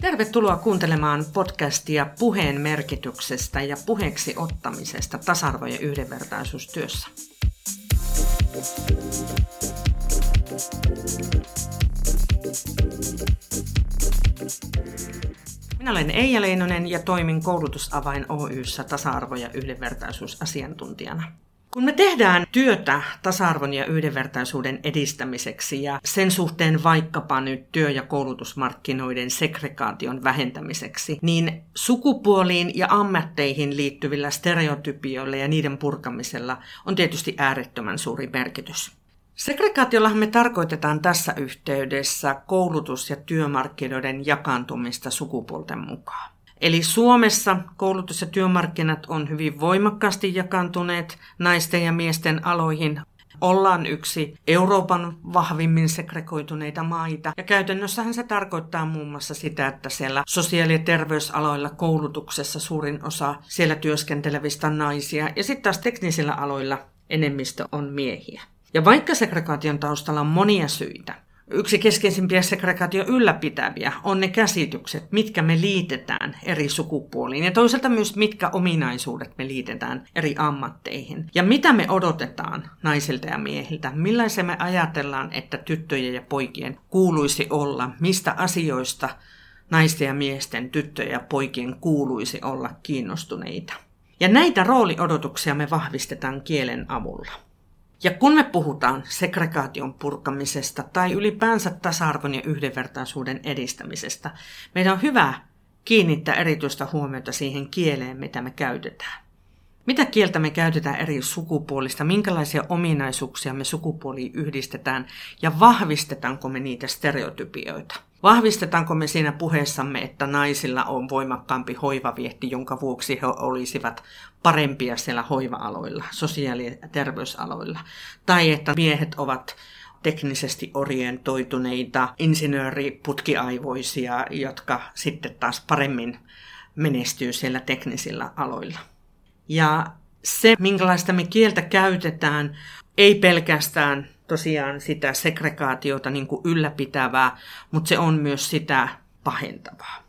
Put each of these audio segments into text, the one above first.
Tervetuloa kuuntelemaan podcastia puheen merkityksestä ja puheeksi ottamisesta tasa-arvo- ja yhdenvertaisuustyössä. Minä olen Eija Leinonen ja toimin koulutusavain Oyssä tasa-arvo- ja yhdenvertaisuusasiantuntijana. Kun me tehdään työtä tasa-arvon ja yhdenvertaisuuden edistämiseksi ja sen suhteen vaikkapa nyt työ- ja koulutusmarkkinoiden segregaation vähentämiseksi, niin sukupuoliin ja ammatteihin liittyvillä stereotypioilla ja niiden purkamisella on tietysti äärettömän suuri merkitys. Segregaatiollahan me tarkoitetaan tässä yhteydessä koulutus- ja työmarkkinoiden jakaantumista sukupuolten mukaan. Eli Suomessa koulutus- ja työmarkkinat on hyvin voimakkaasti jakantuneet naisten ja miesten aloihin. Ollaan yksi Euroopan vahvimmin segregoituneita maita. Ja käytännössähän se tarkoittaa muun muassa sitä, että siellä sosiaali- ja terveysaloilla koulutuksessa suurin osa siellä työskentelevistä naisia. Ja sitten taas teknisillä aloilla enemmistö on miehiä. Ja vaikka segregaation taustalla on monia syitä, Yksi keskeisimpiä segregaatio ylläpitäviä on ne käsitykset, mitkä me liitetään eri sukupuoliin ja toisaalta myös mitkä ominaisuudet me liitetään eri ammatteihin. Ja mitä me odotetaan naisilta ja miehiltä, millaisia me ajatellaan, että tyttöjen ja poikien kuuluisi olla, mistä asioista naisten ja miesten, tyttöjen ja poikien kuuluisi olla kiinnostuneita. Ja näitä rooliodotuksia me vahvistetaan kielen avulla. Ja kun me puhutaan segregaation purkamisesta tai ylipäänsä tasa-arvon ja yhdenvertaisuuden edistämisestä, meidän on hyvä kiinnittää erityistä huomiota siihen kieleen, mitä me käytetään. Mitä kieltä me käytetään eri sukupuolista, minkälaisia ominaisuuksia me sukupuoliin yhdistetään ja vahvistetaanko me niitä stereotypioita? Vahvistetaanko me siinä puheessamme, että naisilla on voimakkaampi hoivaviehti, jonka vuoksi he olisivat parempia siellä hoiva-aloilla, sosiaali- ja terveysaloilla? Tai että miehet ovat teknisesti orientoituneita, insinööriputkiaivoisia, jotka sitten taas paremmin menestyy siellä teknisillä aloilla. Ja se, minkälaista me kieltä käytetään, ei pelkästään tosiaan sitä segregaatiota niin kuin ylläpitävää, mutta se on myös sitä pahentavaa.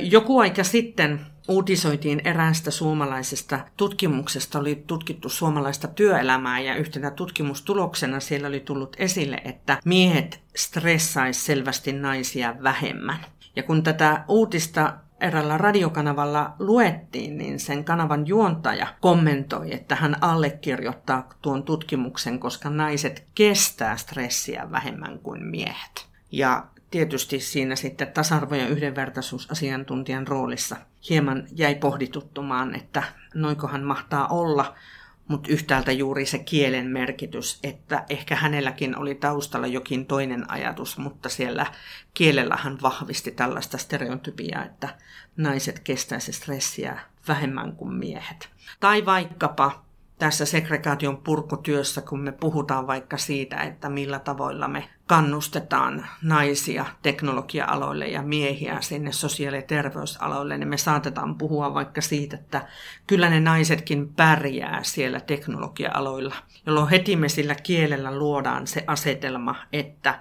Joku aika sitten uutisoitiin eräästä suomalaisesta tutkimuksesta, oli tutkittu suomalaista työelämää ja yhtenä tutkimustuloksena siellä oli tullut esille, että miehet stressaisi selvästi naisia vähemmän. Ja kun tätä uutista erällä radiokanavalla luettiin, niin sen kanavan juontaja kommentoi, että hän allekirjoittaa tuon tutkimuksen, koska naiset kestää stressiä vähemmän kuin miehet. Ja tietysti siinä sitten tasa-arvo- ja yhdenvertaisuusasiantuntijan roolissa hieman jäi pohdituttumaan, että noinkohan mahtaa olla, mutta yhtäältä juuri se kielen merkitys, että ehkä hänelläkin oli taustalla jokin toinen ajatus, mutta siellä kielellä hän vahvisti tällaista stereotypiaa, että naiset kestäisi stressiä vähemmän kuin miehet. Tai vaikkapa tässä segregaation purkutyössä, kun me puhutaan vaikka siitä, että millä tavoilla me kannustetaan naisia teknologia-aloille ja miehiä sinne sosiaali- ja terveysaloille, niin me saatetaan puhua vaikka siitä, että kyllä ne naisetkin pärjää siellä teknologia-aloilla, jolloin heti me sillä kielellä luodaan se asetelma, että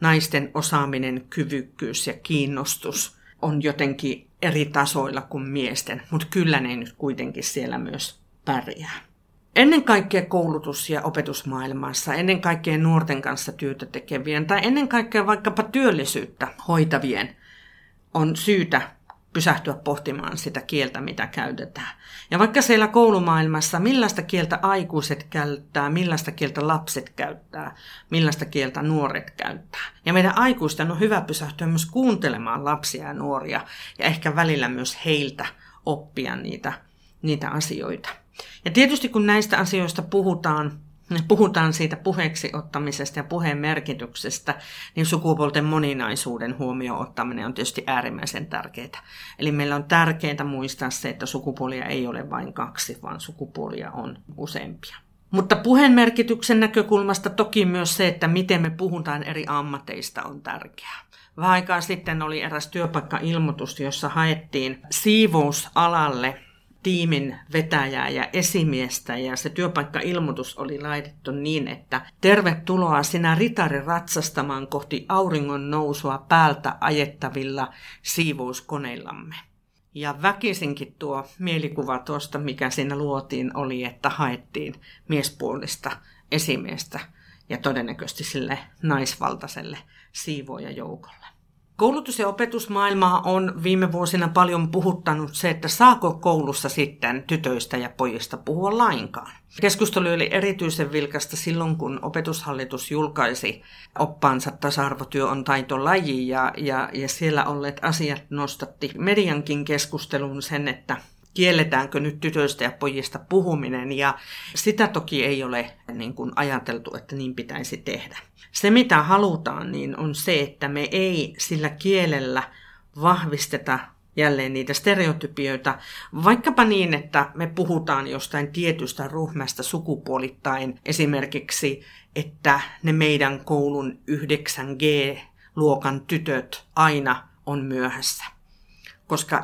naisten osaaminen, kyvykkyys ja kiinnostus on jotenkin eri tasoilla kuin miesten, mutta kyllä ne nyt kuitenkin siellä myös pärjää. Ennen kaikkea koulutus- ja opetusmaailmassa, ennen kaikkea nuorten kanssa työtä tekevien tai ennen kaikkea vaikkapa työllisyyttä hoitavien on syytä pysähtyä pohtimaan sitä kieltä, mitä käytetään. Ja vaikka siellä koulumaailmassa, millaista kieltä aikuiset käyttää, millaista kieltä lapset käyttää, millaista kieltä nuoret käyttää. Ja meidän aikuisten on hyvä pysähtyä myös kuuntelemaan lapsia ja nuoria ja ehkä välillä myös heiltä oppia niitä, niitä asioita. Ja tietysti kun näistä asioista puhutaan, puhutaan siitä puheeksi ottamisesta ja puheen merkityksestä, niin sukupuolten moninaisuuden huomioon ottaminen on tietysti äärimmäisen tärkeää. Eli meillä on tärkeää muistaa se, että sukupuolia ei ole vain kaksi, vaan sukupuolia on useampia. Mutta puheen merkityksen näkökulmasta toki myös se, että miten me puhutaan eri ammateista on tärkeää. Vähän aikaa sitten oli eräs työpaikkailmoitus, jossa haettiin siivousalalle tiimin vetäjää ja esimiestä ja se työpaikkailmoitus oli laitettu niin, että tervetuloa sinä ritari ratsastamaan kohti auringon nousua päältä ajettavilla siivouskoneillamme. Ja väkisinkin tuo mielikuva tuosta, mikä siinä luotiin, oli, että haettiin miespuolista esimiestä ja todennäköisesti sille naisvaltaiselle siivoojajoukolle. Koulutus- ja opetusmaailmaa on viime vuosina paljon puhuttanut se, että saako koulussa sitten tytöistä ja pojista puhua lainkaan. Keskustelu oli erityisen vilkasta silloin, kun opetushallitus julkaisi oppaansa tasa-arvotyö on taitolaji ja, ja, ja siellä olleet asiat nostatti mediankin keskusteluun sen, että kielletäänkö nyt tytöistä ja pojista puhuminen, ja sitä toki ei ole niin kuin ajateltu, että niin pitäisi tehdä. Se, mitä halutaan, niin on se, että me ei sillä kielellä vahvisteta jälleen niitä stereotypioita, vaikkapa niin, että me puhutaan jostain tietystä ryhmästä sukupuolittain, esimerkiksi, että ne meidän koulun 9G-luokan tytöt aina on myöhässä. Koska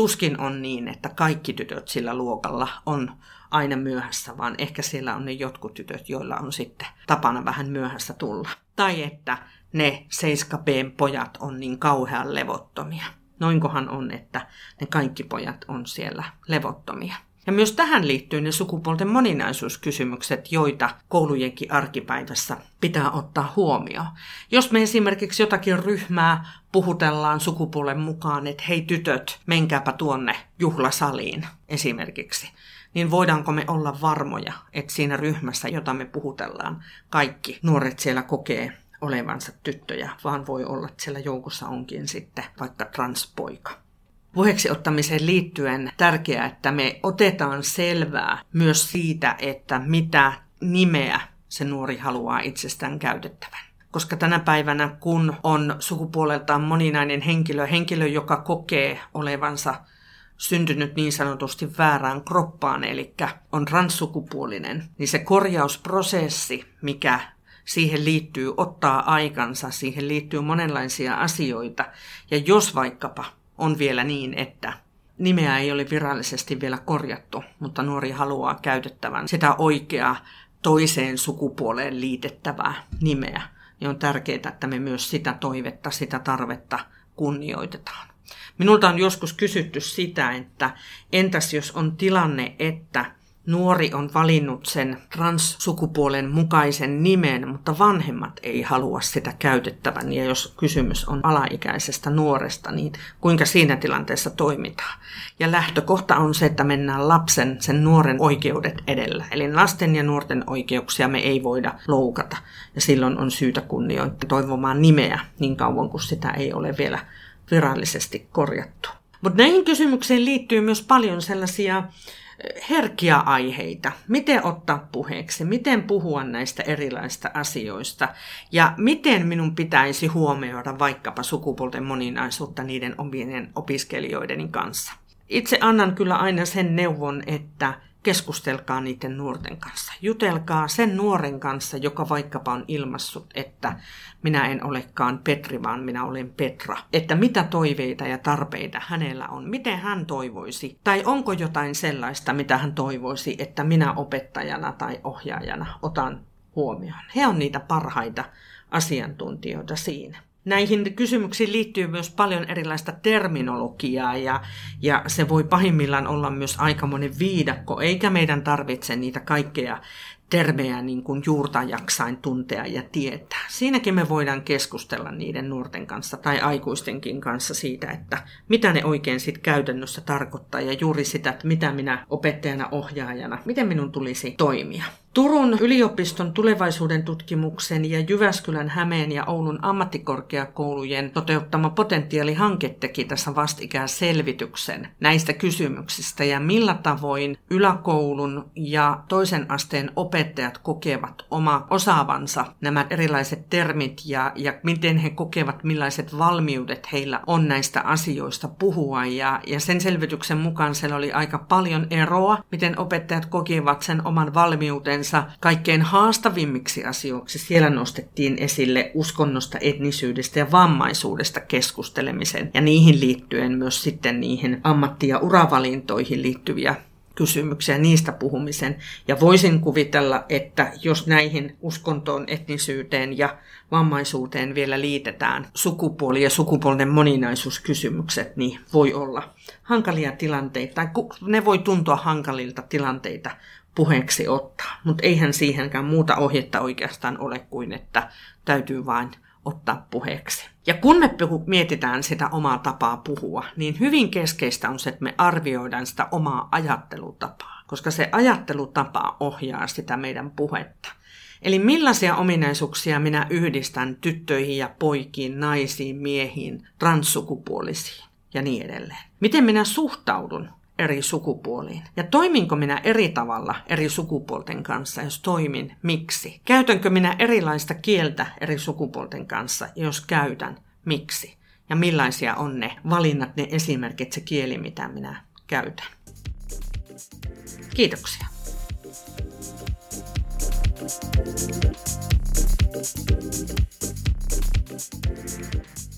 tuskin on niin, että kaikki tytöt sillä luokalla on aina myöhässä, vaan ehkä siellä on ne jotkut tytöt, joilla on sitten tapana vähän myöhässä tulla. Tai että ne 7 pojat on niin kauhean levottomia. Noinkohan on, että ne kaikki pojat on siellä levottomia. Ja myös tähän liittyy ne sukupuolten moninaisuuskysymykset, joita koulujenkin arkipäivässä pitää ottaa huomioon. Jos me esimerkiksi jotakin ryhmää puhutellaan sukupuolen mukaan, että hei tytöt, menkääpä tuonne juhlasaliin esimerkiksi, niin voidaanko me olla varmoja, että siinä ryhmässä, jota me puhutellaan, kaikki nuoret siellä kokee olevansa tyttöjä, vaan voi olla, että siellä joukossa onkin sitten vaikka transpoika puheeksi ottamiseen liittyen tärkeää, että me otetaan selvää myös siitä, että mitä nimeä se nuori haluaa itsestään käytettävän. Koska tänä päivänä, kun on sukupuoleltaan moninainen henkilö, henkilö, joka kokee olevansa syntynyt niin sanotusti väärään kroppaan, eli on transsukupuolinen, niin se korjausprosessi, mikä siihen liittyy, ottaa aikansa, siihen liittyy monenlaisia asioita. Ja jos vaikkapa on vielä niin, että nimeä ei ole virallisesti vielä korjattu, mutta nuori haluaa käytettävän sitä oikeaa toiseen sukupuoleen liitettävää nimeä, niin on tärkeää, että me myös sitä toivetta, sitä tarvetta kunnioitetaan. Minulta on joskus kysytty sitä, että entäs jos on tilanne, että nuori on valinnut sen transsukupuolen mukaisen nimen, mutta vanhemmat ei halua sitä käytettävän. Ja jos kysymys on alaikäisestä nuoresta, niin kuinka siinä tilanteessa toimitaan? Ja lähtökohta on se, että mennään lapsen, sen nuoren oikeudet edellä. Eli lasten ja nuorten oikeuksia me ei voida loukata. Ja silloin on syytä kunnioittaa toivomaan nimeä niin kauan kuin sitä ei ole vielä virallisesti korjattu. Mutta näihin kysymyksiin liittyy myös paljon sellaisia herkkiä aiheita. Miten ottaa puheeksi, miten puhua näistä erilaisista asioista ja miten minun pitäisi huomioida vaikkapa sukupuolten moninaisuutta niiden omien opiskelijoideni kanssa. Itse annan kyllä aina sen neuvon, että keskustelkaa niiden nuorten kanssa. Jutelkaa sen nuoren kanssa, joka vaikkapa on ilmassut, että minä en olekaan Petri, vaan minä olen Petra. Että mitä toiveita ja tarpeita hänellä on, miten hän toivoisi, tai onko jotain sellaista, mitä hän toivoisi, että minä opettajana tai ohjaajana otan huomioon. He on niitä parhaita asiantuntijoita siinä. Näihin kysymyksiin liittyy myös paljon erilaista terminologiaa ja, ja se voi pahimmillaan olla myös aikamoinen viidakko, eikä meidän tarvitse niitä kaikkea termejä niin kuin juurta jaksain tuntea ja tietää. Siinäkin me voidaan keskustella niiden nuorten kanssa tai aikuistenkin kanssa siitä, että mitä ne oikein sitten käytännössä tarkoittaa ja juuri sitä, että mitä minä opettajana, ohjaajana, miten minun tulisi toimia. Turun yliopiston tulevaisuuden tutkimuksen ja Jyväskylän, Hämeen ja Oulun ammattikorkeakoulujen toteuttama potentiaalihanke teki tässä vastikään selvityksen näistä kysymyksistä ja millä tavoin yläkoulun ja toisen asteen opettajat kokevat oma osaavansa nämä erilaiset termit ja, ja miten he kokevat, millaiset valmiudet heillä on näistä asioista puhua. Ja, ja sen selvityksen mukaan siellä oli aika paljon eroa, miten opettajat kokivat sen oman valmiutensa puheensa kaikkein haastavimmiksi asioiksi. Siellä nostettiin esille uskonnosta, etnisyydestä ja vammaisuudesta keskustelemisen ja niihin liittyen myös sitten niihin ammatti- ja uravalintoihin liittyviä kysymyksiä, niistä puhumisen. Ja voisin kuvitella, että jos näihin uskontoon, etnisyyteen ja vammaisuuteen vielä liitetään sukupuoli- ja sukupuolten moninaisuuskysymykset, niin voi olla hankalia tilanteita, tai ne voi tuntua hankalilta tilanteita puheeksi ottaa. Mutta eihän siihenkään muuta ohjetta oikeastaan ole kuin, että täytyy vain ottaa puheeksi. Ja kun me mietitään sitä omaa tapaa puhua, niin hyvin keskeistä on se, että me arvioidaan sitä omaa ajattelutapaa, koska se ajattelutapa ohjaa sitä meidän puhetta. Eli millaisia ominaisuuksia minä yhdistän tyttöihin ja poikiin, naisiin, miehiin, transsukupuolisiin ja niin edelleen. Miten minä suhtaudun eri sukupuoliin. Ja toiminko minä eri tavalla eri sukupuolten kanssa, jos toimin, miksi? Käytänkö minä erilaista kieltä eri sukupuolten kanssa, jos käytän, miksi? Ja millaisia on ne valinnat, ne esimerkit, se kieli, mitä minä käytän. Kiitoksia. Thank you